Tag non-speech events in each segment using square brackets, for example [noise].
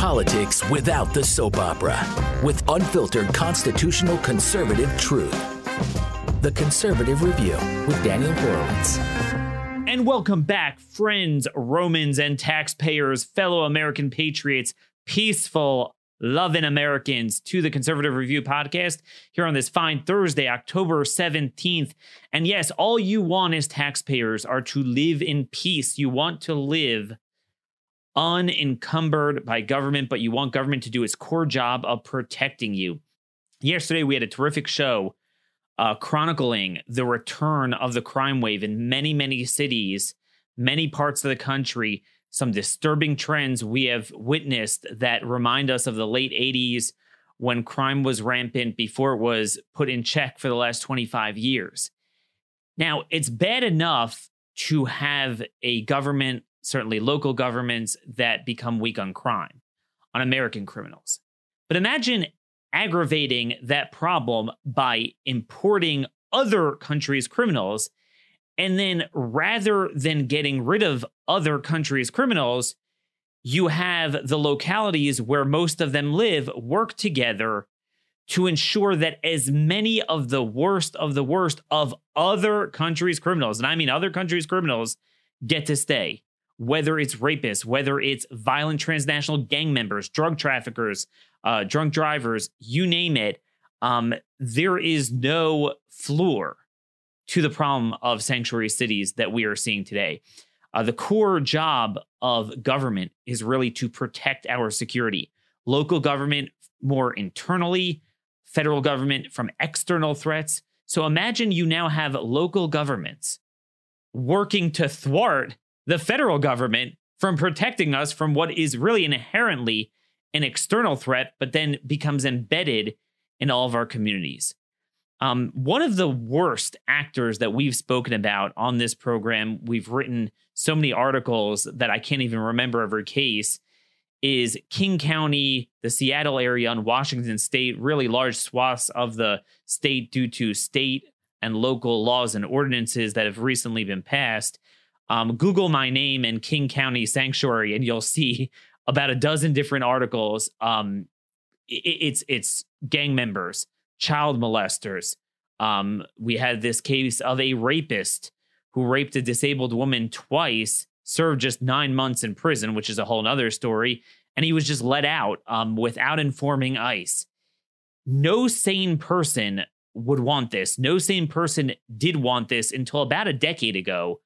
Politics without the soap opera, with unfiltered constitutional conservative truth. The Conservative Review with Daniel Horowitz. And welcome back, friends, Romans, and taxpayers, fellow American patriots, peaceful, loving Americans, to the Conservative Review podcast here on this fine Thursday, October 17th. And yes, all you want as taxpayers are to live in peace. You want to live unencumbered by government, but you want government to do its core job of protecting you. Yesterday, we had a terrific show uh, chronicling the return of the crime wave in many, many cities, many parts of the country. Some disturbing trends we have witnessed that remind us of the late 80s when crime was rampant before it was put in check for the last 25 years. Now, it's bad enough to have a government certainly local governments that become weak on crime, on American criminals. But imagine aggravating that problem by importing other countries' criminals. And then rather than getting rid of other countries' criminals, you have the localities where most of them live work together to ensure that as many of the worst of the worst of other countries' criminals, and I mean other countries' criminals, get to stay whether it's rapists, whether it's violent transnational gang members, drug traffickers, uh, drunk drivers, you name it, um, there is no floor to the problem of sanctuary cities that we are seeing today. Uh, the core job of government is really to protect our security. Local government more internally, federal government from external threats. So imagine you now have local governments working to thwart the federal government from protecting us from what is really inherently an external threat, but then becomes embedded in all of our communities. Um, one of the worst actors that we've spoken about on this program, we've written so many articles that I can't even remember every case, is King County, the Seattle area on Washington state, really large swaths of the state due to state and local laws and ordinances that have recently been passed um, Google my name and King County Sanctuary, and you'll see about a dozen different articles. Um, it, it's it's gang members, child molesters. Um, we had this case of a rapist who raped a disabled woman twice, served just nine months in prison, which is a whole other story, and he was just let out um, without informing ICE. No sane person would want this. No sane person did want this until about a decade ago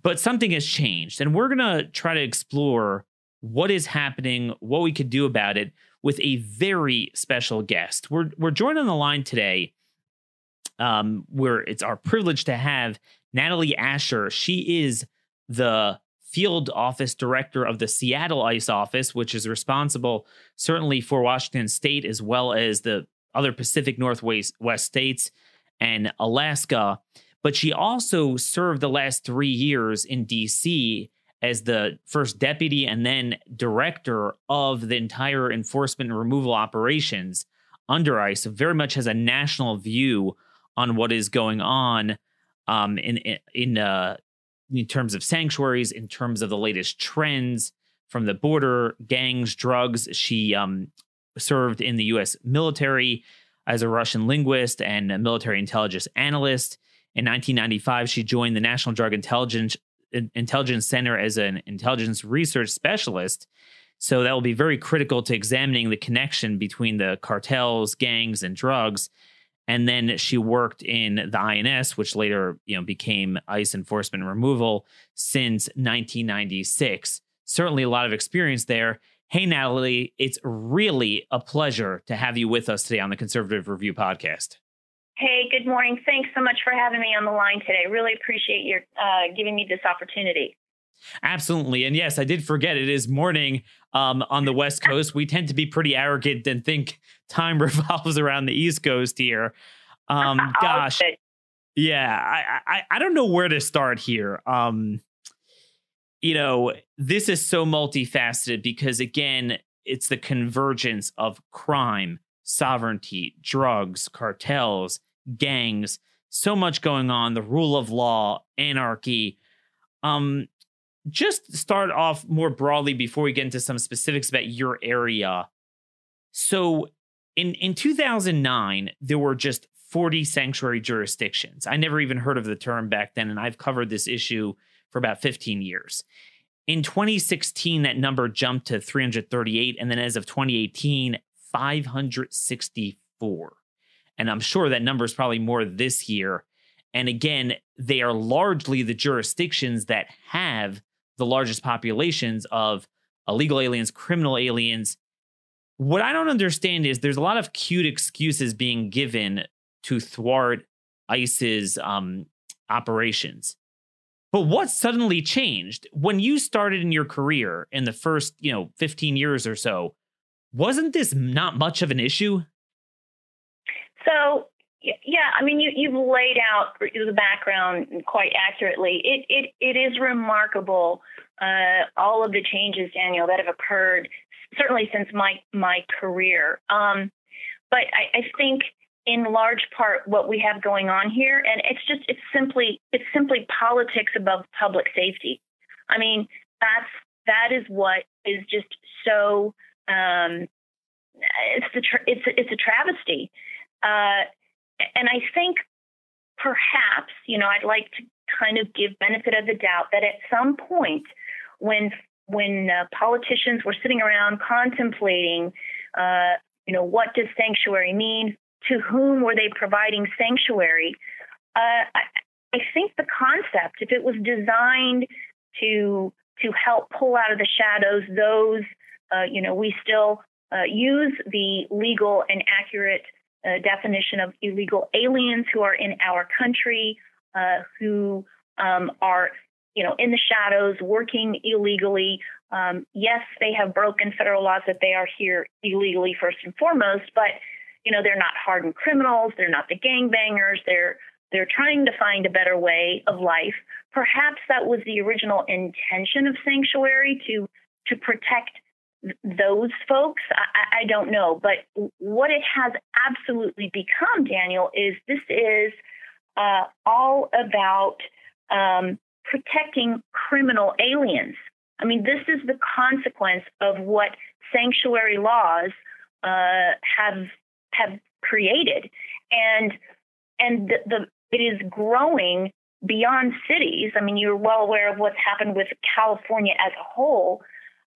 but something has changed, and we're going to try to explore what is happening, what we could do about it with a very special guest. We're we're joined on the line today. Um, where it's our privilege to have Nathalie Asher. She is the field office director of the Seattle ICE office, which is responsible certainly for Washington State as well as the other Pacific Northwest West states and Alaska. But she also served the last three years in DC as the first deputy and then director of the entire enforcement and removal operations under ICE. Very much has a national view on what is going on um, in in uh, in terms of sanctuaries, in terms of the latest trends from the border, gangs, drugs. She um, served in the U.S. military as a Russian linguist and a military intelligence analyst. In 1995, she joined the National Drug Intelligence Intelligence Center as an intelligence research specialist. So that will be very critical to examining the connection between the cartels, gangs, and drugs. And then she worked in the INS, which later you know became ICE enforcement removal since 1996. Certainly a lot of experience there. Hey, Nathalie, it's really a pleasure to have you with us today on the Conservative Review podcast. Hey, good morning. Thanks so much for having me on the line today. Really appreciate your uh, giving me this opportunity. Absolutely. And yes, I did forget it is morning um, on the West Coast. We tend to be pretty arrogant and think time [laughs] revolves around the East Coast here. Um, [laughs] gosh. Yeah, I, I, I don't know where to start here. Um, you know, this is so multifaceted because again, it's the convergence of crime, sovereignty, drugs, cartels, gangs, so much going on, the rule of law, anarchy. Um, just start off more broadly before we get into some specifics about your area. So, in in 2009, there were just 40 sanctuary jurisdictions. I never even heard of the term back then, and I've covered this issue for about 15 years. In 2016, that number jumped to 338, and then as of 2018, 564. And I'm sure that number is probably more this year. And again, they are largely the jurisdictions that have the largest populations of illegal aliens, criminal aliens. What I don't understand is there's a lot of cute excuses being given to thwart ICE's um, operations. But what suddenly changed when you started in your career in the first, you know, 15 years or so? Wasn't this not much of an issue? So, yeah, I mean, you, you've laid out the background quite accurately. It, it, it is remarkable, uh, all of the changes, Daniel, that have occurred, certainly since my, my career. Um, but I, I think in large part what we have going on here and it's just it's simply it's simply politics above public safety i mean that's that is what is just so um it's the tra- it's a, it's a travesty uh and i think perhaps you know i'd like to kind of give benefit of the doubt that at some point when when uh, politicians were sitting around contemplating uh, you know what does sanctuary mean to whom were they providing sanctuary? Uh, I, I think the concept, if it was designed to to help pull out of the shadows those, uh, you know, we still uh, use the legal and accurate uh, definition of illegal aliens who are in our country, uh, who um, are, you know, in the shadows working illegally. Um, yes, they have broken federal laws that they are here illegally first and foremost, but you know, they're not hardened criminals, they're not the gangbangers, they're they're trying to find a better way of life. Perhaps that was the original intention of sanctuary to to protect those folks. I, I don't know, but what it has absolutely become, Daniel, is this is uh, all about um, protecting criminal aliens. I mean, this is the consequence of what sanctuary laws uh, have have created, and and the, the it is growing beyond cities. I mean, you're well aware of what's happened with California as a whole.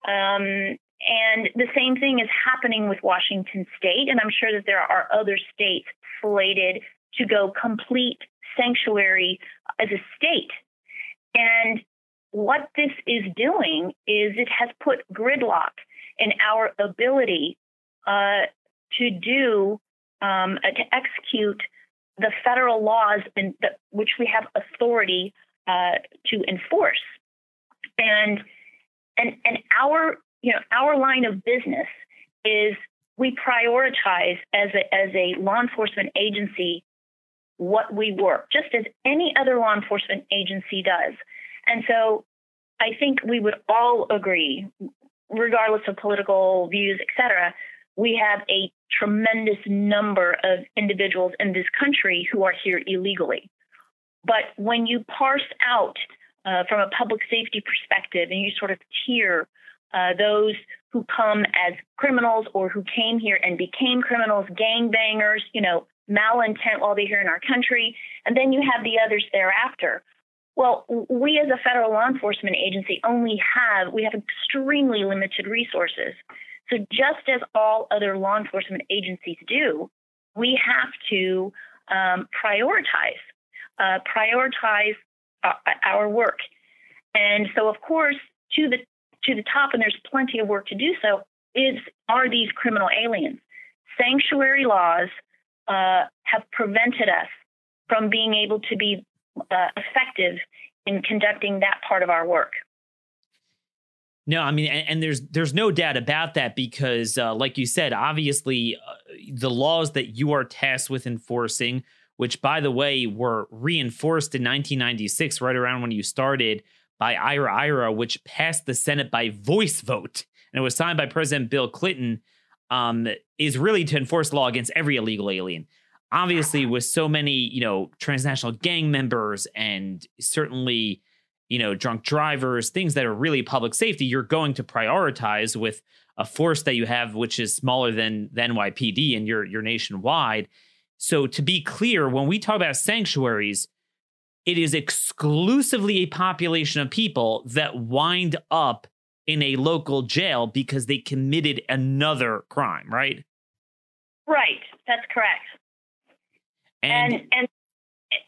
Um, and the same thing is happening with Washington state. And I'm sure that there are other states slated to go complete sanctuary as a state. And what this is doing is it has put gridlock in our ability uh, to do um, uh, to execute the federal laws in the, which we have authority uh, to enforce. And and and our you know our line of business is we prioritize as a as a law enforcement agency what we work, just as any other law enforcement agency does. And so I think we would all agree, regardless of political views, et cetera, we have a tremendous number of individuals in this country who are here illegally. But when you parse out uh, from a public safety perspective and you sort of tier uh, those who come as criminals or who came here and became criminals, gangbangers, you know, malintent while they're here in our country, and then you have the others thereafter. Well, we as a federal law enforcement agency only have we have extremely limited resources. So, just as all other law enforcement agencies do, we have to um, prioritize, uh, prioritize our, uh, our work. And so, of course, to the to the top, and there's plenty of work to do so, is are these criminal aliens? Sanctuary laws uh, have prevented us from being able to be uh, effective in conducting that part of our work. No, I mean, and, and, there's there's no doubt about that because, uh, like you said, obviously uh, the laws that you are tasked with enforcing, which by the way were reinforced in 1996, right around when you started by Ira Ira, which passed the Senate by voice vote, and it was signed by President Bill Clinton, um, is really to enforce law against every illegal alien. Obviously, with so many you know transnational gang members and certainly you know, drunk drivers, things that are really public safety, you're going to prioritize with a force that you have, which is smaller than the NYPD and you're, you're nationwide. So to be clear, when we talk about sanctuaries, it is exclusively a population of people that wind up in a local jail because they committed another crime, right? Right. That's correct. And and and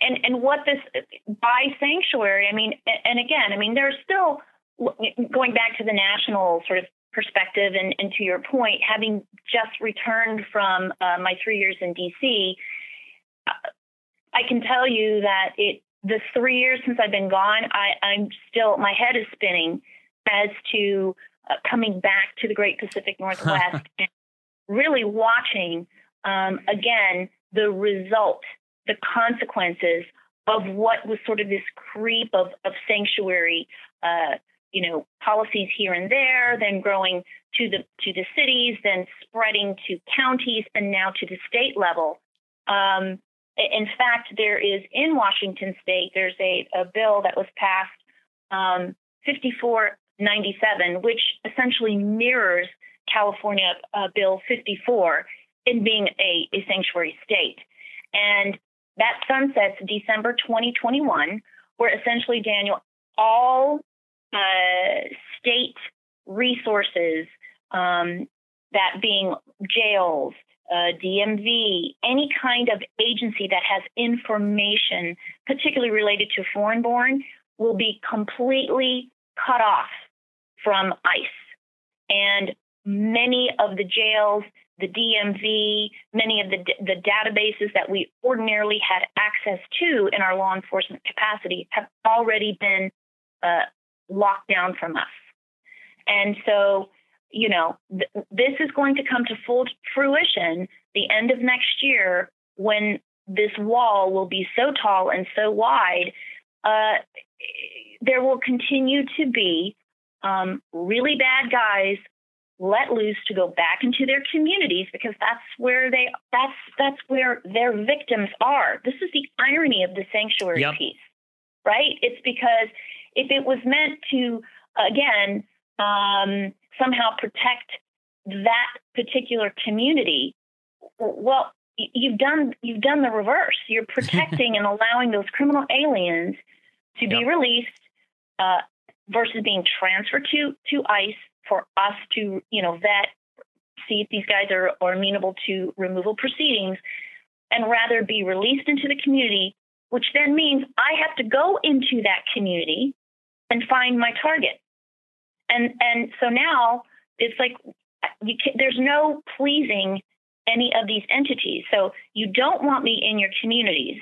and, and what this by sanctuary, I mean, and again, I mean, there's still going back to the national sort of perspective, and, and to your point, having just returned from uh, my three years in DC, uh, I can tell you that it the three years since I've been gone, I, I'm still my head is spinning as to uh, coming back to the Great Pacific [laughs] Northwest and really watching um, again the result, the consequences of what was sort of this creep of, of sanctuary, uh, you know, policies here and there, then growing to the to the cities, then spreading to counties, and now to the state level. Um, in fact, there is in Washington State, there's a, a bill that was passed, um, 5497, which essentially mirrors California uh, Bill 54 in being a, a sanctuary state. And that sunsets December 2021, where essentially, Daniel, all uh, state resources, um, that being jails, uh, DMV, any kind of agency that has information, particularly related to foreign born, will be completely cut off from ICE. And many of the jails, the DMV, many of the, the databases that we ordinarily had access to in our law enforcement capacity have already been uh, locked down from us. And so you know, th- this is going to come to full fruition the end of next year when this wall will be so tall and so wide. Uh, there will continue to be um, really bad guys let loose to go back into their communities because that's where they that's that's where their victims are. This is the irony of the sanctuary yep. piece, right? It's because if it was meant to again um, somehow protect that particular community, well, you've done you've done the reverse. You're [laughs] protecting and allowing those criminal aliens to yep. be released uh, versus being transferred to to ICE for us to you know vet, see if these guys are, are amenable to removal proceedings, and rather be released into the community. Which then means I have to go into that community and find my target and and so now it's like can, there's no pleasing any of these entities. So you don't want me in your communities,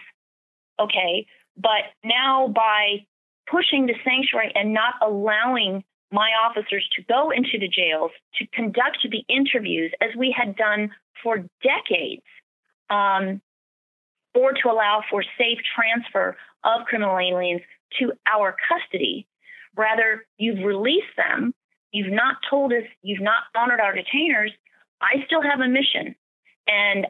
okay? But now by pushing the sanctuary and not allowing my officers to go into the jails to conduct the interviews as we had done for decades, um, or to allow for safe transfer of criminal aliens to our custody, Rather, you've released them. You've not told us, you've not honored our detainers. I still have a mission. And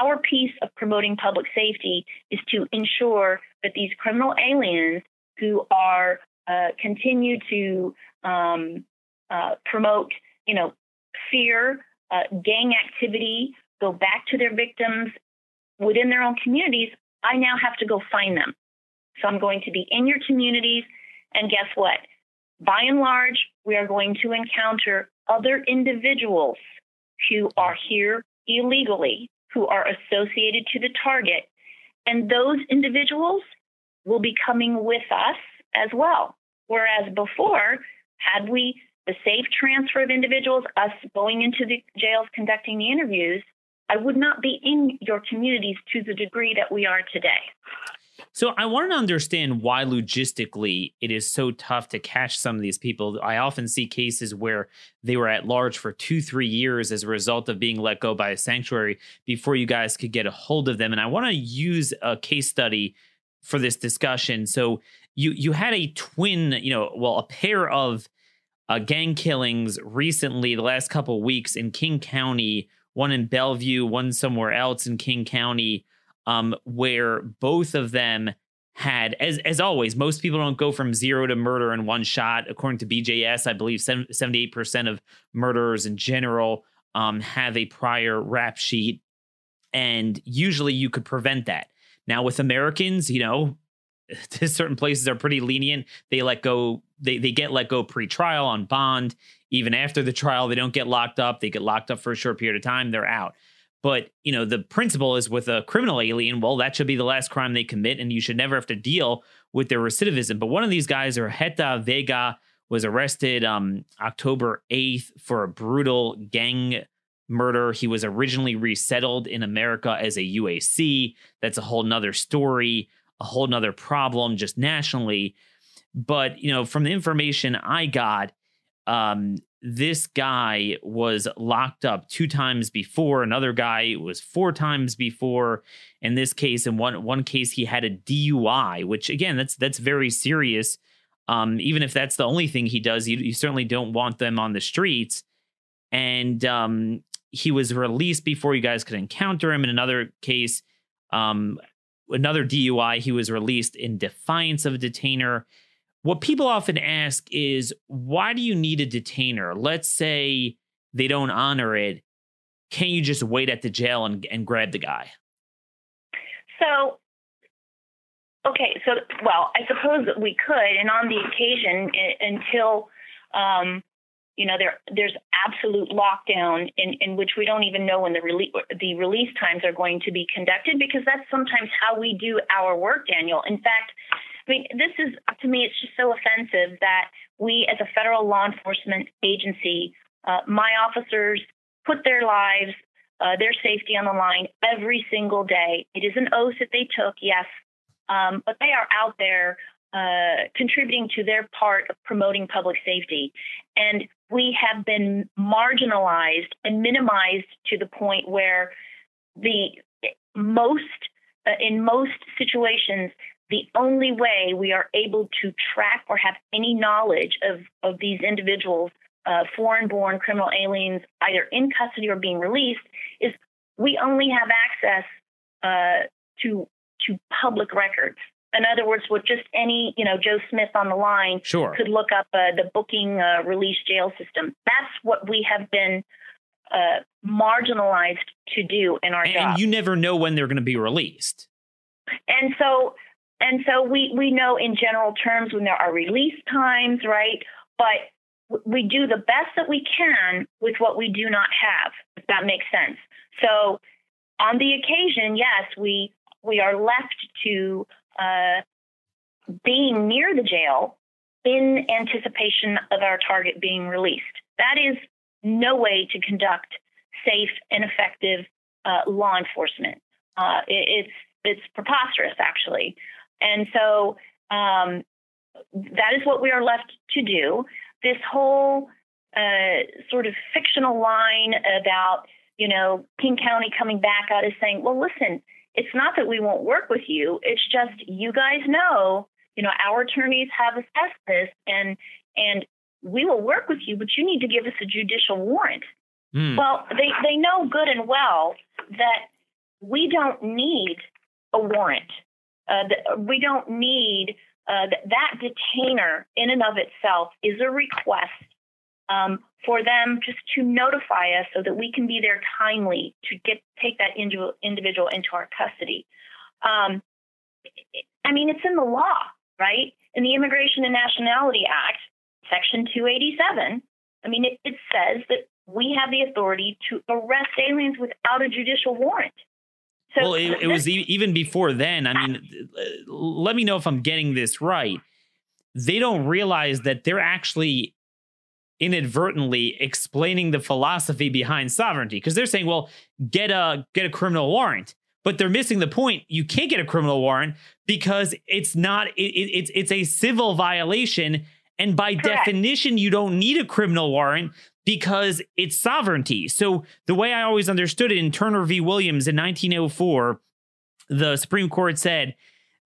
our piece of promoting public safety is to ensure that these criminal aliens who are uh, continue to um, uh, promote, you know, fear, uh, gang activity, go back to their victims within their own communities. I now have to go find them. So I'm going to be in your communities and guess what? By and large, we are going to encounter other individuals who are here illegally, who are associated to the target. And those individuals will be coming with us as well. Whereas before, had we the safe transfer of individuals, us going into the jails conducting the interviews, I would not be in your communities to the degree that we are today. So I want to understand why logistically it is so tough to catch some of these people. I often see cases where they were at large for two, three years as a result of being let go by a sanctuary before you guys could get a hold of them. And I want to use a case study for this discussion. So you you had a twin, you know, well, a pair of uh, gang killings recently, the last couple weeks in King County, one in Bellevue, one somewhere else in King County um, where both of them had, as as always, most people don't go from zero to murder in one shot. According to BJS, I believe seventy eight percent of murderers in general um, have a prior rap sheet, and usually you could prevent that. Now with Americans, you know, [laughs] certain places are pretty lenient. They let go. They they get let go pre-trial on bond. Even after the trial, they don't get locked up. They get locked up for a short period of time. They're out. But you know, the principle is with a criminal alien, well, that should be the last crime they commit, and you should never have to deal with their recidivism. But one of these guys, Urheta Vega, was arrested um, October 8th for a brutal gang murder. He was originally resettled in America as a UAC. That's a whole nother story, a whole nother problem just nationally. But, you know, from the information I got, um, this guy was locked up two times before. Another guy was four times before. In this case, in one one case, he had a DUI, which again, that's that's very serious. Um, even if that's the only thing he does, you, you certainly don't want them on the streets. And um, he was released before you guys could encounter him. In another case, um, another DUI, he was released in defiance of a detainer what people often ask is why do you need a detainer? Let's say they don't honor it. Can you just wait at the jail and, and grab the guy? So, okay, so, well, I suppose that we could. And on the occasion, until, um, you know, there there's absolute lockdown in, in which we don't even know when the release the release times are going to be conducted because that's sometimes how we do our work, Daniel. In fact, I mean, this is, to me, it's just so offensive that we, as a federal law enforcement agency, uh, my officers put their lives, uh, their safety on the line every single day. It is an oath that they took, yes, um, but they are out there uh, contributing to their part of promoting public safety. And we have been marginalized and minimized to the point where the most, uh, in most situations, the only way we are able to track or have any knowledge of, of these individuals, uh, foreign born criminal aliens, either in custody or being released, is we only have access uh, to to public records. In other words, with just any, you know, Joe Smith on the line sure. could look up uh, the booking uh, release jail system. That's what we have been uh, marginalized to do in our and, job. And you never know when they're going to be released. And so and so we, we know in general terms when there are release times, right? But we do the best that we can with what we do not have, if that makes sense. So on the occasion, yes, we we are left to uh, being near the jail in anticipation of our target being released. That is no way to conduct safe and effective uh, law enforcement. Uh, it, it's it's preposterous, actually. And so um, that is what we are left to do. This whole uh, sort of fictional line about, you know, King County coming back out is saying, well, listen, it's not that we won't work with you. It's just you guys know, you know, our attorneys have assessed this and and we will work with you, but you need to give us a judicial warrant. Mm. Well, they, they know good and well that we don't need a warrant uh, we don't need uh, that detainer in and of itself is a request um, for them just to notify us so that we can be there timely to get take that individual into our custody. Um, I mean, it's in the law, right? In the Immigration and Nationality Act, Section 287. I mean, it, it says that we have the authority to arrest aliens without a judicial warrant. So well, it, it was even before then. I mean, let me know if I'm getting this right. They don't realize that they're actually inadvertently explaining the philosophy behind sovereignty because they're saying, "Well, get a get a criminal warrant," but they're missing the point. You can't get a criminal warrant because it's not. It, it's it's a civil violation, and by Correct. definition, you don't need a criminal warrant because it's sovereignty. So the way I always understood it in Turner v. Williams in 1904, the Supreme Court said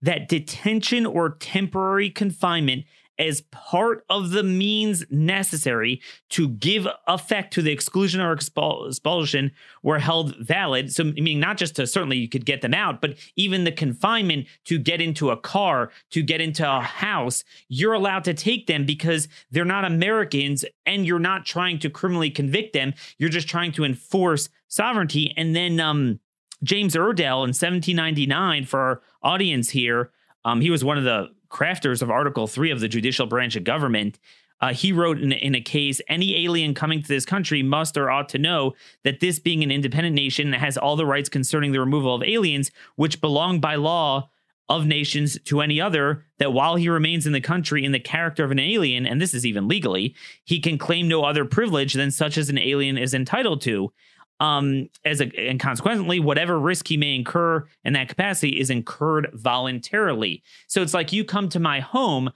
that detention or temporary confinement as part of the means necessary to give effect to the exclusion or expulsion were held valid. So, I mean, not just to certainly you could get them out, but even the confinement to get into a car, to get into a house, you're allowed to take them because they're not Americans and you're not trying to criminally convict them. You're just trying to enforce sovereignty. And then, um, James Iredell in 1799 for our audience here. Um, he was one of the crafters of Article 3 of the judicial branch of government. Uh, he wrote in, in, a case any alien coming to this country must or ought to know that this being an independent nation has all the rights concerning the removal of aliens which belong by law of nations to any other that while he remains in the country in the character of an alien and this is even legally he can claim no other privilege than such as an alien is entitled to um, as a, and consequently, whatever risk he may incur in that capacity is incurred voluntarily. So it's like you come to my home.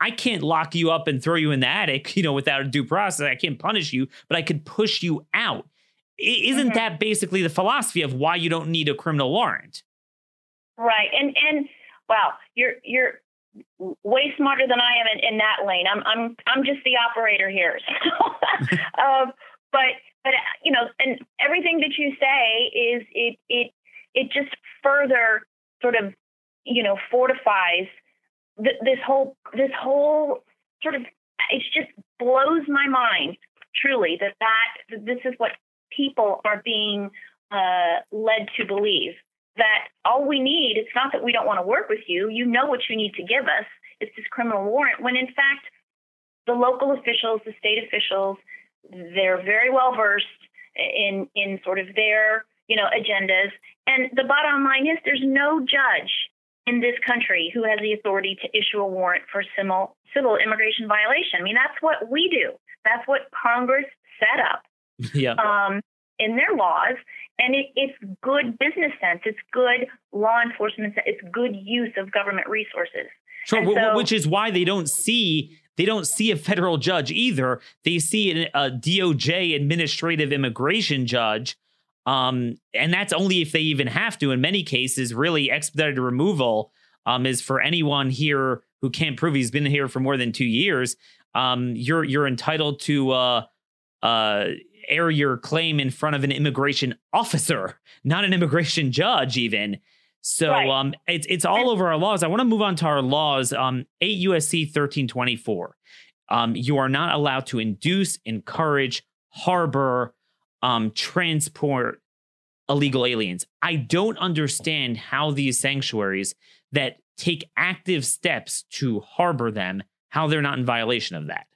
I can't lock you up and throw you in the attic, [laughs] you know, without a due process. I can't punish you, but I could push you out. Isn't mm-hmm. that basically the philosophy of why you don't need a criminal warrant? Right. And and wow, you're you're way smarter than I am in, in that lane. I'm I'm I'm just the operator here. [laughs] [laughs] um, but but you know, and everything that you say is it it it just further sort of you know fortifies th- this whole this whole sort of it just blows my mind truly that that this is what people are being uh, led to believe. That all we need it's not that we don't want to work with you you know what you need to give us it's this criminal warrant when in fact the local officials the state officials they're very well versed in in sort of their you know agendas. And the bottom line is, there's no judge in this country who has the authority to issue a warrant for civil civil immigration violation. I mean, that's what we do. That's what Congress set up. [laughs] yeah. Um, in their laws, and it, it's good business sense. It's good law enforcement. It's good use of government resources. Sure, so, which is why they don't see they don't see a federal judge either. They see a DOJ administrative immigration judge. Um, and that's only if they even have to. In many cases, really expedited removal um, is for anyone here who can't prove he's been here for more than two years. Um, you're you're entitled to uh, uh, air your claim in front of an immigration officer, [laughs] not an immigration judge, even. So right. um, it's it's all over our laws. I want to move on to our laws. Um, 8 USC 1324. Um, you are not allowed to induce, encourage, harbor, um, transport illegal aliens. I don't understand how these sanctuaries that take active steps to harbor them, how they're not in violation of that.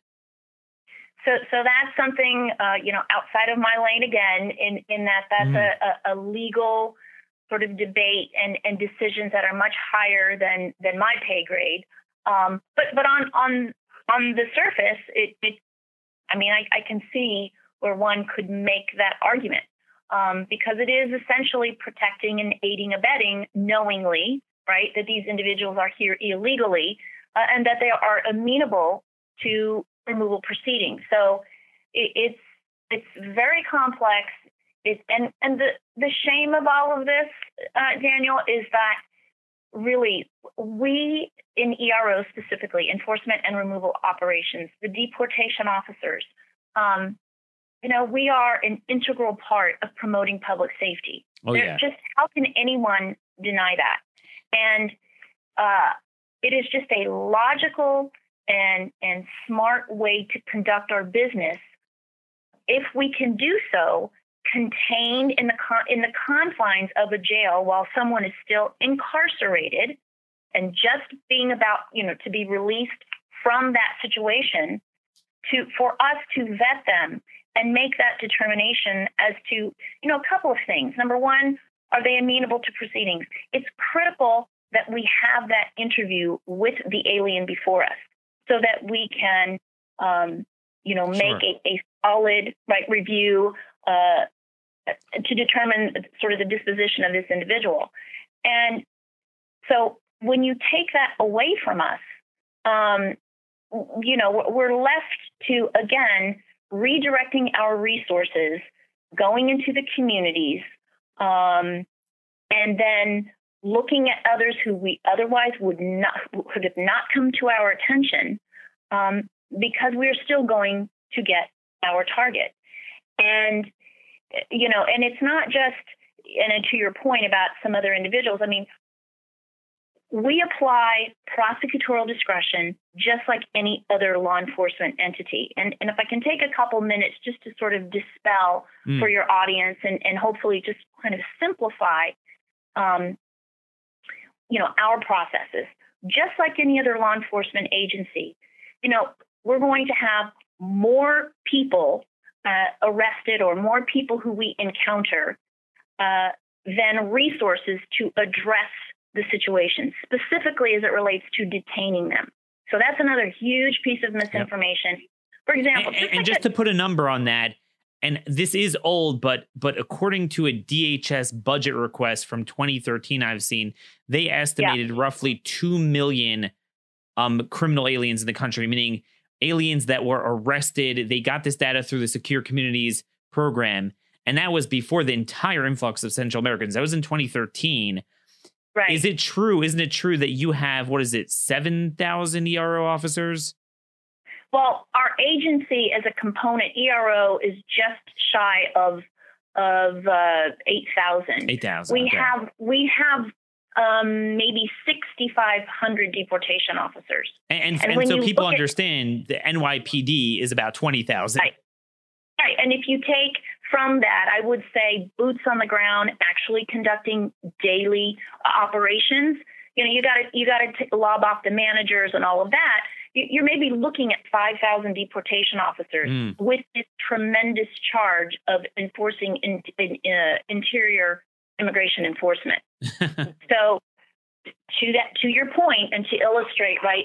So, so that's something uh, you know outside of my lane again. In in that that's mm. a, a, a legal sort of debate and, and decisions that are much higher than than my pay grade. Um, but but on on on the surface, it, it I mean, I, I can see where one could make that argument um, because it is essentially protecting and aiding abetting knowingly, right, that these individuals are here illegally uh, and that they are amenable to removal proceedings. So it, it's it's very complex and and the the shame of all of this, uh, Daniel, is that really we in ERO specifically, enforcement and removal operations, the deportation officers, um, you know, we are an integral part of promoting public safety. Oh, yeah. Just how can anyone deny that? And uh, it is just a logical and and smart way to conduct our business if we can do so contained in the con- in the confines of a jail while someone is still incarcerated and just being about you know to be released from that situation to for us to vet them and make that determination as to you know a couple of things number one are they amenable to proceedings it's critical that we have that interview with the alien before us so that we can um, you know make sure. a, a solid right review uh, to determine sort of the disposition of this individual. And so when you take that away from us, um, you know, we're left to, again, redirecting our resources, going into the communities, um, and then looking at others who we otherwise would not would have not come to our attention um, because we're still going to get our target. And, you know, and it's not just, and to your point about some other individuals, I mean, we apply prosecutorial discretion just like any other law enforcement entity. And, and if I can take a couple minutes just to sort of dispel mm. for your audience and, and hopefully just kind of simplify, um, you know, our processes, just like any other law enforcement agency, you know, we're going to have more people uh, arrested or more people who we encounter uh, than resources to address the situation, specifically as it relates to detaining them. So that's another huge piece of misinformation. Yep. For example, and, just, and like just a, to put a number on that, and this is old, but but according to a DHS budget request from 2013, I've seen they estimated yeah. roughly two million um, criminal aliens in the country, meaning aliens that were arrested. They got this data through the Secure Communities program, and that was before the entire influx of Central Americans. That was in 2013. Right. Is it true? Isn't it true that you have what is it, seven thousand ERO officers? Well, our agency as a component ERO is just shy of of uh, eight thousand. Eight thousand. We okay. have we have um, maybe sixty five hundred deportation officers. And, and, and, and so people understand at, the NYPD is about twenty thousand. Right. Right. And if you take from that, I would say boots on the ground, actually conducting daily uh, operations. You know, you got to you got to lob off the managers and all of that. You're maybe looking at 5,000 deportation officers mm. with this tremendous charge of enforcing in, in, uh, interior immigration enforcement. [laughs] so, to that, to your point, and to illustrate, right,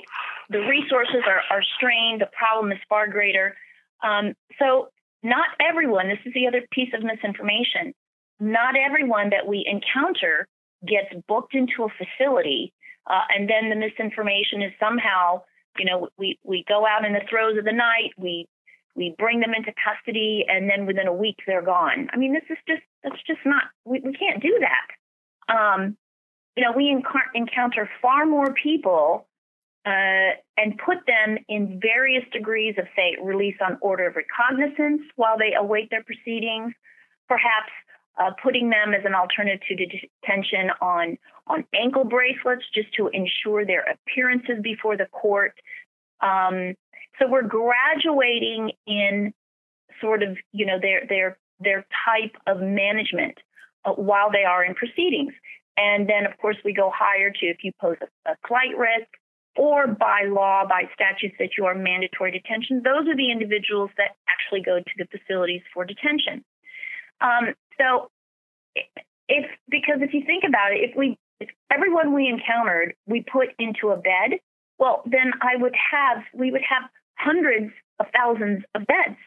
the resources are, are strained. The problem is far greater. Um, so not everyone, this is the other piece of misinformation, not everyone that we encounter gets booked into a facility. Uh, and then the misinformation is somehow, you know, we, we go out in the throes of the night, we we bring them into custody, and then within a week they're gone. I mean, this is just that's just not we, we can't do that. Um, you know, we encounter far more people uh, and put them in various degrees of, say, release on order of recognizance while they await their proceedings, perhaps uh, putting them as an alternative to detention on, on ankle bracelets just to ensure their appearances before the court. Um, so we're graduating in sort of, you know, their their their type of management uh, while they are in proceedings. And then, of course, we go higher to if you pose a, a flight risk, or by law, by statutes that you are mandatory detention, those are the individuals that actually go to the facilities for detention. Um, so, if because if you think about it, if we if everyone we encountered we put into a bed, well, then I would have we would have hundreds of thousands of beds.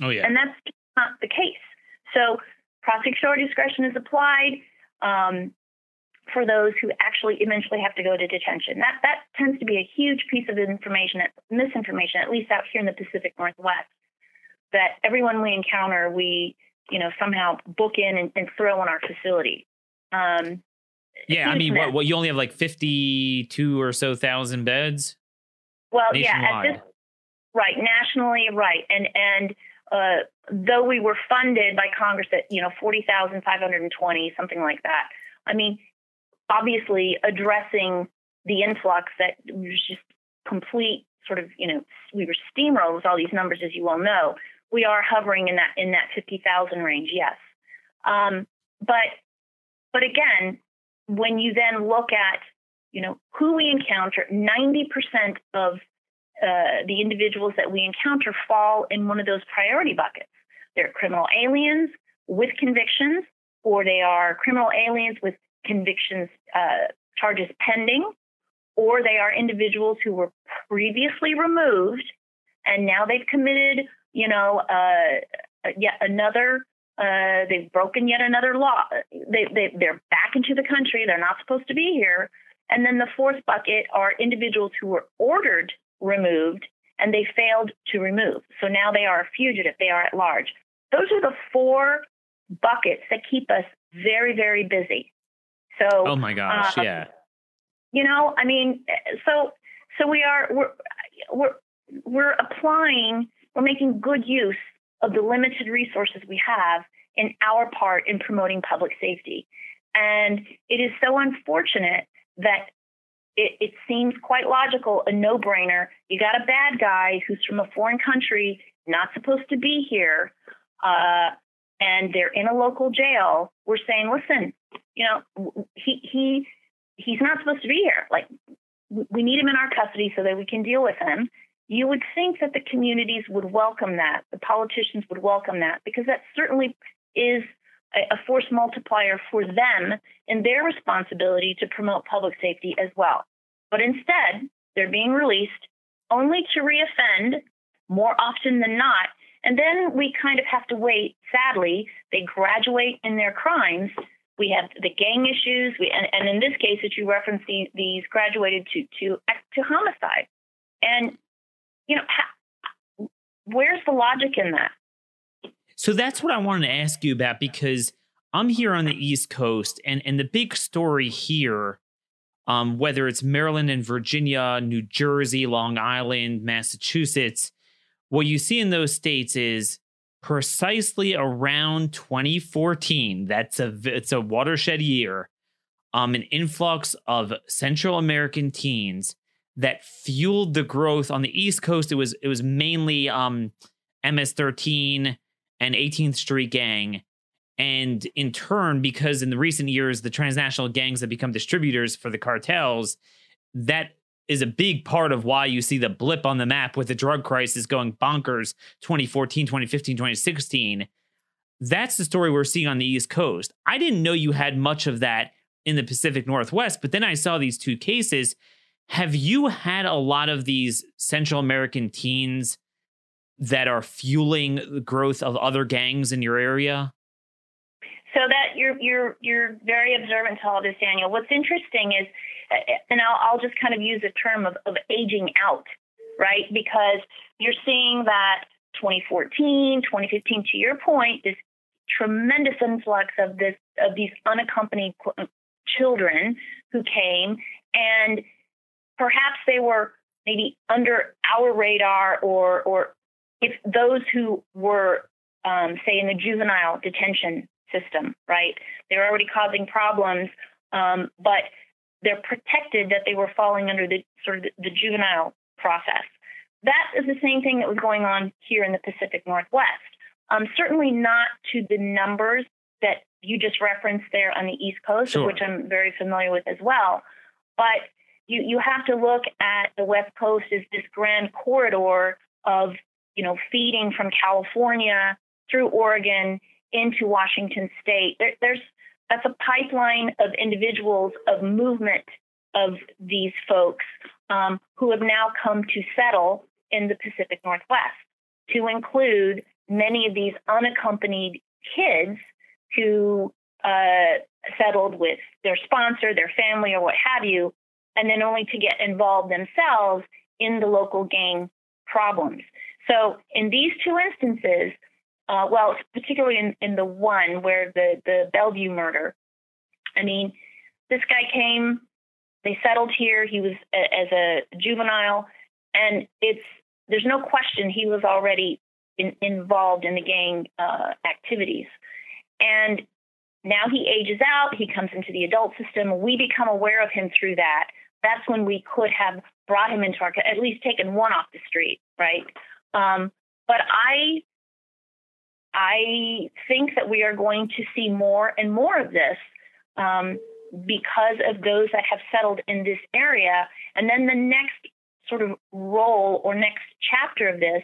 Oh yeah, and that's not the case. So, prosecutorial discretion is applied. Um, for those who actually eventually have to go to detention. That that tends to be a huge piece of information, misinformation, at least out here in the Pacific Northwest. That everyone we encounter, we you know somehow book in and, and throw in our facility. Um, yeah, I mean, what, what, you only have like fifty-two or so thousand beds. Well, yeah, this, right, nationally, right, and and uh, though we were funded by Congress at you know forty thousand five hundred and twenty, something like that. I mean, obviously addressing the influx that was just complete sort of, you know, we were steamrolled with all these numbers, as you well know. We are hovering in that in that fifty thousand range, yes. Um, but but again, when you then look at you know who we encounter, ninety percent of uh, the individuals that we encounter fall in one of those priority buckets. They're criminal aliens with convictions, or they are criminal aliens with convictions, uh, charges pending, or they are individuals who were previously removed and now they've committed, you know, uh, yet another. Uh, they've broken yet another law. They, they they're back into the country. They're not supposed to be here. And then the fourth bucket are individuals who were ordered removed and they failed to remove. So now they are a fugitive. They are at large. Those are the four buckets that keep us very, very busy. So, oh my gosh, uh, yeah. You know, I mean, so so we are we're we're we're applying, we're making good use of the limited resources we have in our part in promoting public safety. And it is so unfortunate that it, it seems quite logical, a no brainer. You got a bad guy who's from a foreign country, not supposed to be here, uh, and they're in a local jail. We're saying, listen, you know, he he he's not supposed to be here. Like we need him in our custody so that we can deal with him. You would think that the communities would welcome that, the politicians would welcome that, because that certainly is a force multiplier for them in their responsibility to promote public safety as well. But instead, they're being released only to reoffend more often than not. And then we kind of have to wait. Sadly, they graduate in their crimes. We have the gang issues, we, and, and in this case, that you referenced, these, these graduated to to to homicide. And you know, how, where's the logic in that? So that's what I wanted to ask you about because I'm here on the East Coast, and and the big story here, um, whether it's Maryland and Virginia, New Jersey, Long Island, Massachusetts, what you see in those states is precisely around 2014. That's a it's a watershed year. Um, an influx of Central American teens that fueled the growth on the East Coast. It was it was mainly um, MS-13 and 18th Street Gang. And in turn, because in the recent years, the transnational gangs have become distributors for the cartels, that is a big part of why you see the blip on the map with the drug crisis going bonkers 2014, 2015, 2016. That's the story we're seeing on the East Coast. I didn't know you had much of that in the Pacific Northwest, but then I saw these two cases. Have you had a lot of these Central American teens that are fueling the growth of other gangs in your area? So that you're you're you're very observant to all this, Daniel. What's interesting is, uh, and I'll, I'll just kind of use the term of, of aging out, right? Because you're seeing that 2014, 2015, to your point, this tremendous influx of this of these unaccompanied children who came, and perhaps they were maybe under our radar or or if those who were, um, say, in the juvenile detention system, right, they're already causing problems, um, but they're protected that they were falling under the sort of the, the juvenile process. That is the same thing that was going on here in the Pacific Northwest. Um, certainly not to the numbers that you just referenced there on the East Coast, sure. which I'm very familiar with as well. But you, you have to look at the West Coast as this grand corridor of you know, feeding from California through Oregon into Washington State. There, there's that's a pipeline of individuals of movement of these folks um, who have now come to settle in the Pacific Northwest, to include many of these unaccompanied kids who uh, settled with their sponsor, their family, or what have you, and then only to get involved themselves in the local gang problems. So in these two instances, uh, well, particularly in, in the one where the, the Bellevue murder, I mean, this guy came, they settled here. He was a, as a juvenile, and it's there's no question he was already in, involved in the gang uh, activities. And now he ages out, he comes into the adult system. We become aware of him through that. That's when we could have brought him into our, at least taken one off the street, right? Um, but I, I think that we are going to see more and more of this um, because of those that have settled in this area. And then the next sort of role or next chapter of this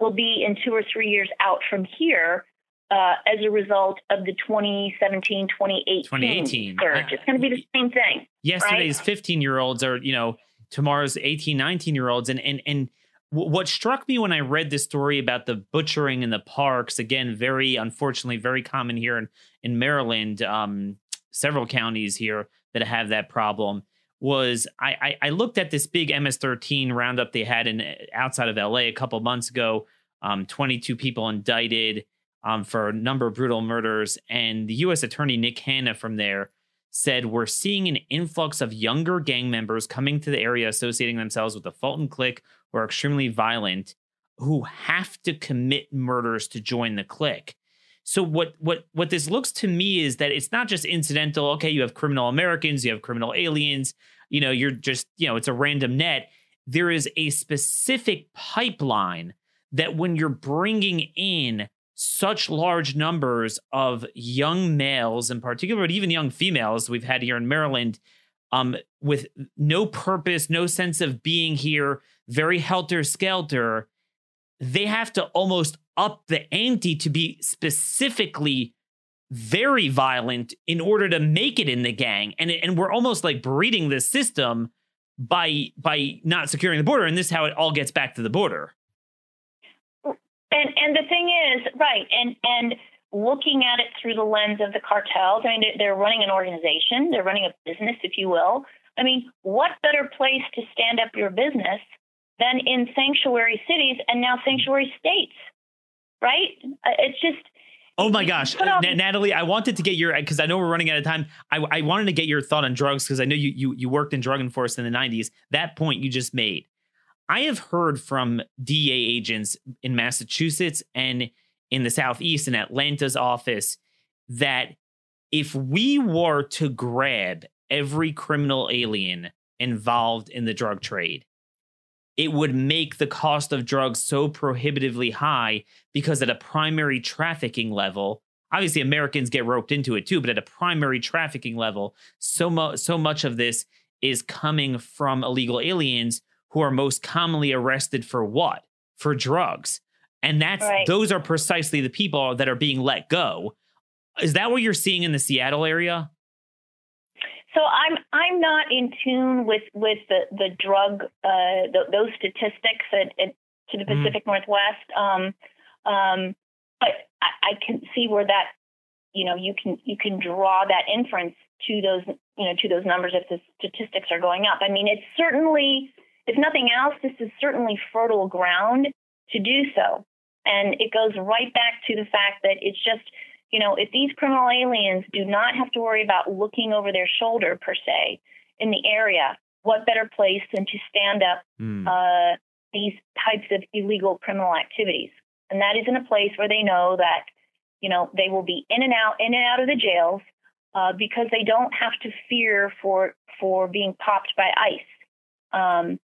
will be in two or three years out from here uh, as a result of the 2017 2018, 2018. surge. It's going to be the same thing. Yesterday's 15 year olds are, you know, tomorrow's 18, 19 year olds. And, and, and what struck me when I read this story about the butchering in the parks, again, very unfortunately, very common here in, in Maryland, um, several counties here that have that problem, was I, I, I looked at this big MS-13 roundup they had in outside of LA a couple months ago. Um, 22 people indicted um, for a number of brutal murders, and the U.S. Attorney Nick Hanna from there said we're seeing an influx of younger gang members coming to the area associating themselves with the Fulton clique or extremely violent who have to commit murders to join the clique. So what what what this looks to me is that it's not just incidental. Okay, you have criminal Americans, you have criminal aliens. You know, you're just you know it's a random net. There is a specific pipeline that when you're bringing in such large numbers of young males in particular, but even young females we've had here in Maryland, um, with no purpose, no sense of being here, very helter skelter, they have to almost up the ante to be specifically very violent in order to make it in the gang. And, and we're almost like breeding this system by by not securing the border. And this is how it all gets back to the border. And and the thing is, right, and and looking at it through the lens of the cartels, I mean, they're running an organization, they're running a business, if you will. I mean, what better place to stand up your business than in sanctuary cities and now sanctuary states, right? Uh, it's just. Oh my gosh, N- Nathalie! I wanted to get your because I know we're running out of time. I, I wanted to get your thought on drugs because I know you you you worked in drug enforcement in the '90s. That point you just made, I have heard from DEA agents in Massachusetts and in the Southeast in Atlanta's office that if we were to grab every criminal alien involved in the drug trade, it would make the cost of drugs so prohibitively high because at a primary trafficking level, obviously Americans get roped into it too, but at a primary trafficking level, so much so much of this is coming from illegal aliens who are most commonly arrested for what? For drugs. And that's right. those are precisely the people that are being let go. Is that what you're seeing in the Seattle area? So I'm I'm not in tune with with the the drug uh, the, those statistics at, at, to the mm-hmm. Pacific mm. Northwest. Um, um, but I, I, can see where that you know you can you can draw that inference to those you know to those numbers if the statistics are going up. I mean, it's certainly if nothing else, this is certainly fertile ground to do so. And it goes right back to the fact that it's just, you know, if these criminal aliens do not have to worry about looking over their shoulder per se in the area, what better place than to stand up mm. uh, these types of illegal criminal activities? And that is in a place where they know that, you know, they will be in and out, in and out of the jails uh, because they don't have to fear for for being popped by ICE. Um,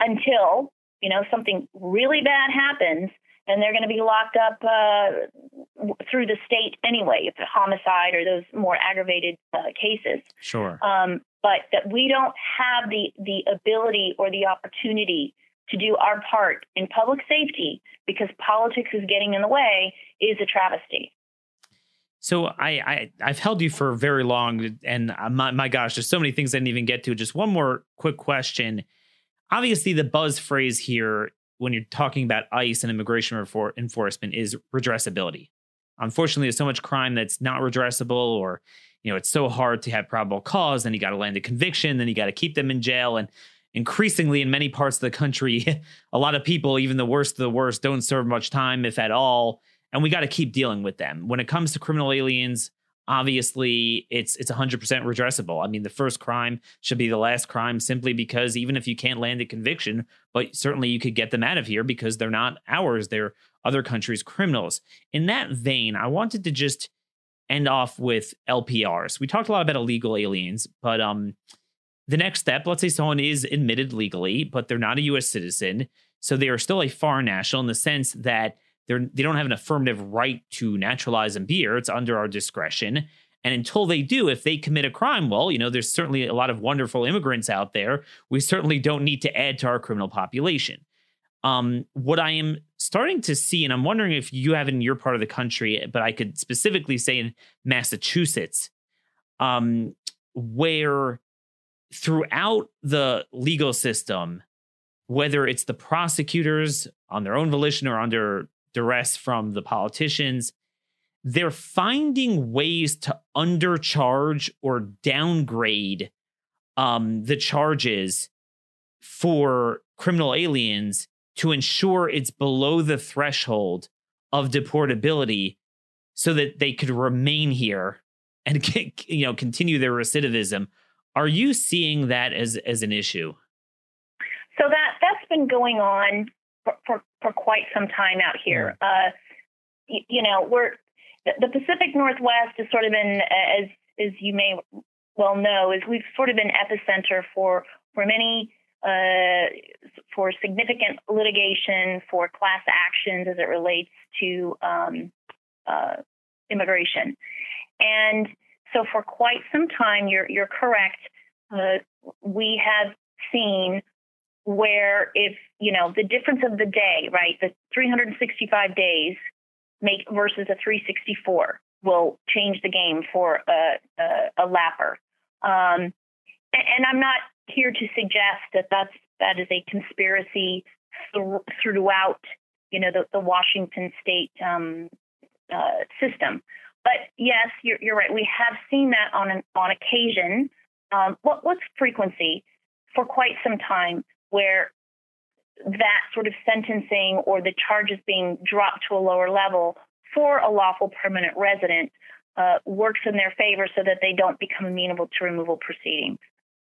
until you know something really bad happens and they're going to be locked up uh, through the state anyway, if a homicide or those more aggravated uh, cases. Sure. Um, but that we don't have the the ability or the opportunity to do our part in public safety because politics is getting in the way is a travesty. So I, I have held you for very long, and uh, my, my gosh, there's so many things I didn't even get to. Just one more quick question obviously the buzz phrase here when you're talking about ICE and immigration refor- enforcement is redressability. Unfortunately, there's so much crime that's not redressable, or you know, it's so hard to have probable cause. Then you got to land a conviction. Then you got to keep them in jail. And increasingly, in many parts of the country, [laughs] a lot of people, even the worst of the worst, don't serve much time, if at all. And we got to keep dealing with them. When it comes to criminal aliens, obviously it's it's 100% redressable. I mean, the first crime should be the last crime simply because even if you can't land a conviction, but certainly you could get them out of here because they're not ours, they're other countries' criminals. In that vein, I wanted to just end off with LPRs. We talked a lot about illegal aliens, but um the next step, let's say someone is admitted legally, but they're not a US citizen, so they are still a foreign national in the sense that they're they don't have an affirmative right to naturalize and be here. It's under our discretion. And until they do, if they commit a crime, well, you know, there's certainly a lot of wonderful immigrants out there. We certainly don't need to add to our criminal population. Um, what I am starting to see, and I'm wondering if you have in your part of the country, but I could specifically say in Massachusetts, um, where throughout the legal system, whether it's the prosecutors on their own volition or under duress from the politicians. They're finding ways to undercharge or downgrade um, the charges for criminal aliens to ensure it's below the threshold of deportability so that they could remain here and [laughs] you know continue their recidivism. Are you seeing that as as an issue? So that that's been going on for, for, for quite some time out here. Uh, you, you know, we're the Pacific Northwest has sort of been, as as you may well know, is we've sort of been epicenter for for many uh, for significant litigation for class actions as it relates to um, uh, immigration, and so for quite some time, you're you're correct. Uh, we have seen where if you know the difference of the day, right, the 365 days make versus a 364 will change the game for a, a, a lapper. Um, and I'm not here to suggest that that's that is a conspiracy th- throughout, you know, the, the Washington State um, uh, system. But yes, you're, you're, right. We have seen that on an, on occasion. Um, what, what's frequency for quite some time, where that sort of sentencing or the charges being dropped to a lower level for a lawful permanent resident uh, works in their favor so that they don't become amenable to removal proceedings.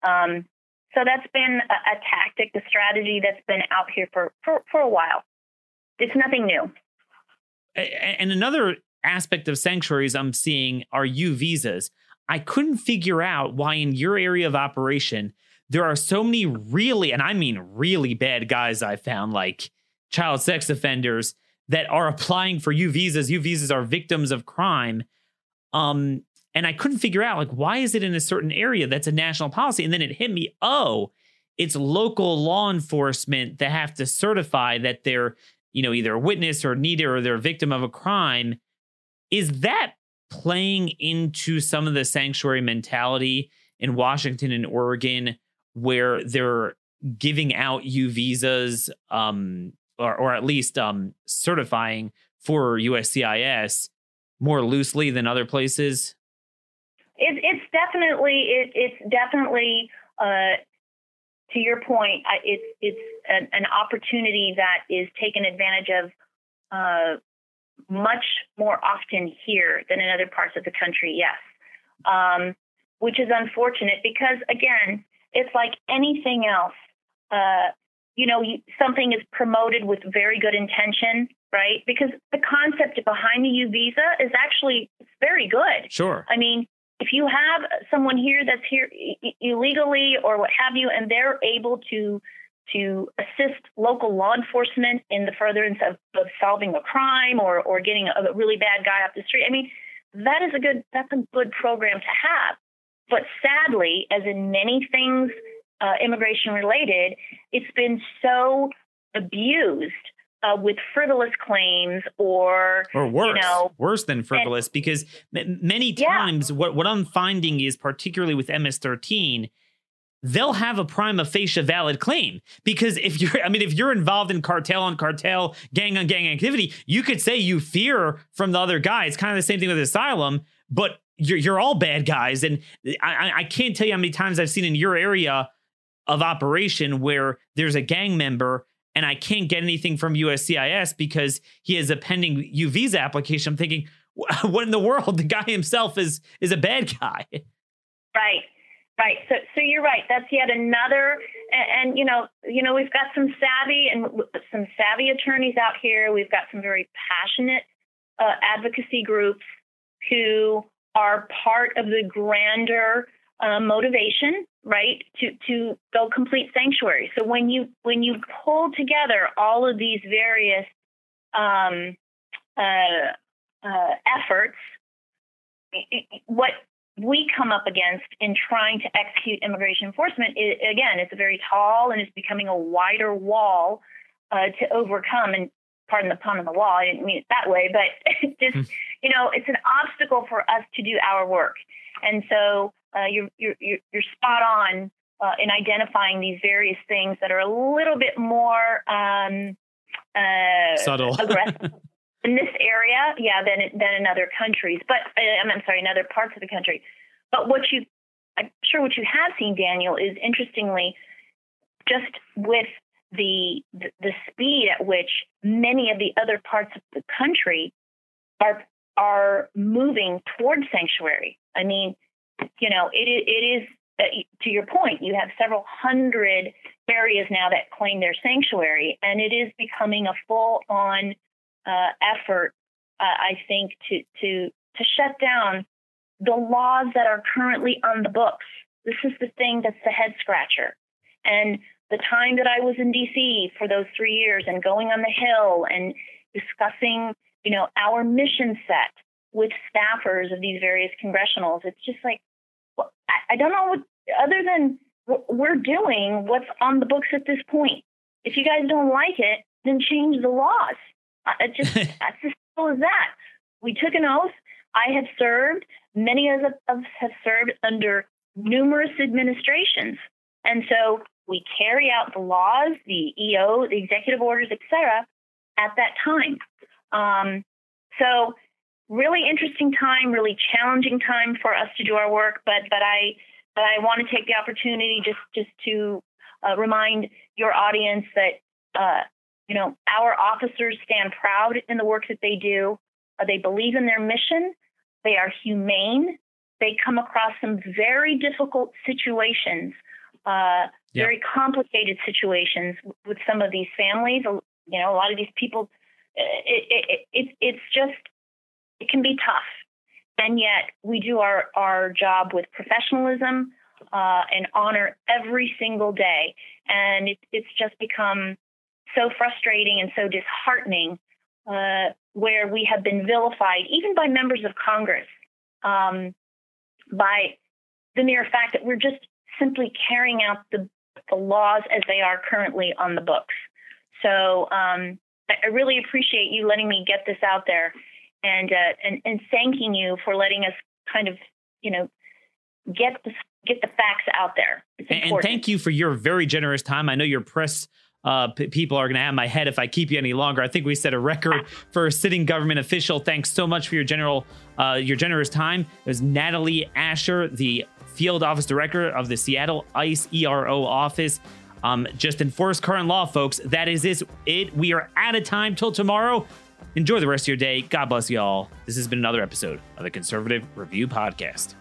Um, so that's been a, a, tactic, a strategy that's been out here for, for, for a while. It's nothing new. And another aspect of sanctuaries I'm seeing are U visas. I couldn't figure out why in your area of operation there are so many really, and I mean really bad guys I found, like child sex offenders that are applying for U visas. U visas are victims of crime. Um, and I couldn't figure out like why is it in a certain area that's a national policy? And then it hit me, oh, it's local law enforcement that have to certify that they're, you know, either a witness or needed or they're a victim of a crime. Is that playing into some of the sanctuary mentality in Washington and Oregon where they're giving out U visas, um, or, or at least um, certifying for USCIS more loosely than other places? It, it's definitely it, it's definitely uh, to your point. It's it's an, an, opportunity that is taken advantage of uh, much more often here than in other parts of the country. Yes, um, which is unfortunate because again, it's like anything else. Uh, you know, you, something is promoted with very good intention, right? Because the concept behind the U visa is actually very good. Sure. I mean, if you have someone here that's here illegally or what have you, and they're able to to assist local law enforcement in the furtherance of, of solving a crime or or getting a, a really bad guy off the street, I mean, that is a good that's a good program to have. But sadly, as in many things uh, immigration related, it's been so abused uh, with frivolous claims or or worse, you know, worse than frivolous, and, because m- many times yeah. what what I'm finding is particularly with MS13 they'll have a prima facie valid claim because if you're i mean if you're involved in cartel on cartel gang on gang activity you could say you fear from the other guy it's kind of the same thing with asylum but you're, you're all bad guys and I, I can't tell you how many times i've seen in your area of operation where there's a gang member and I can't get anything from USCIS because he has a pending U visa application. I'm thinking, [laughs] what in the world? The guy himself is is a bad guy. Right. Right. So, so you're right. That's yet another, and, and, you know, you know, we've got some savvy and some savvy attorneys out here. We've got some very passionate uh, advocacy groups who are part of the grander uh, motivation, right, to to go complete sanctuary. So when you when you pull together all of these various um, uh, uh, efforts, what we come up against in trying to execute immigration enforcement is, again, it's a very tall and it's becoming a wider wall uh, to overcome. And pardon the pun on the wall, I didn't mean it that way, but [laughs] just, mm. you know, it's an obstacle for us to do our work. And so uh, you're, you're, you're spot on uh, in identifying these various things that are a little bit more um, uh, subtle, aggressive [laughs] in this area, yeah, than than in other countries. But uh, I'm sorry, in other parts of the country. But what you, I'm sure what you have seen, Daniel, is interestingly, just with the, the speed at which many of the other parts of the country are are moving towards sanctuary. I mean, you know, it, it is, uh, to your point, you have several hundred areas now that claim their sanctuary, and it is becoming a full on uh, effort, uh, I think, to, to, to shut down the laws that are currently on the books. This is the thing that's the head scratcher. And the time that I was in DC for those three years and going on the Hill and discussing, you know, our mission set with staffers of these various congressionals, it's just like, well, I, I don't know what, other than we're doing what's on the books at this point. If you guys don't like it, then change the laws. It just [laughs] that's as simple as that. We took an oath. I have served. Many of us have served under numerous administrations, and so we carry out the laws, the EO, the executive orders, etc. At that time. Um, so really interesting time, really challenging time for us to do our work. But but I but I want to take the opportunity just just to uh, remind your audience that uh, you know our officers stand proud in the work that they do. Uh, they believe in their mission. They are humane. They come across some very difficult situations uh, yep. very complicated situations with some of these families. You know, a lot of these people, it, it, it, it's just, it can be tough. And yet we do our, our job with professionalism uh, and honor every single day. And it, it's just become so frustrating and so disheartening uh, where we have been vilified, even by members of Congress, um, by the mere fact that we're just simply carrying out the, the laws as they are currently on the books. So um, I really appreciate you letting me get this out there and, uh, and, and thanking you for letting us kind of, you know, get the, get the facts out there. And, thank you for your very generous time. I know your press uh, p- people are going to have my head if I keep you any longer. I think we set a record for a sitting government official. Thanks so much for your general, uh, your generous time. It was Nathalie Asher, the field office director of the Seattle ICE ERO office. Um, just enforce current law, folks. That is this, it. We are out of time till tomorrow. Enjoy the rest of your day. God bless you all. This has been another episode of the Conservative Review Podcast.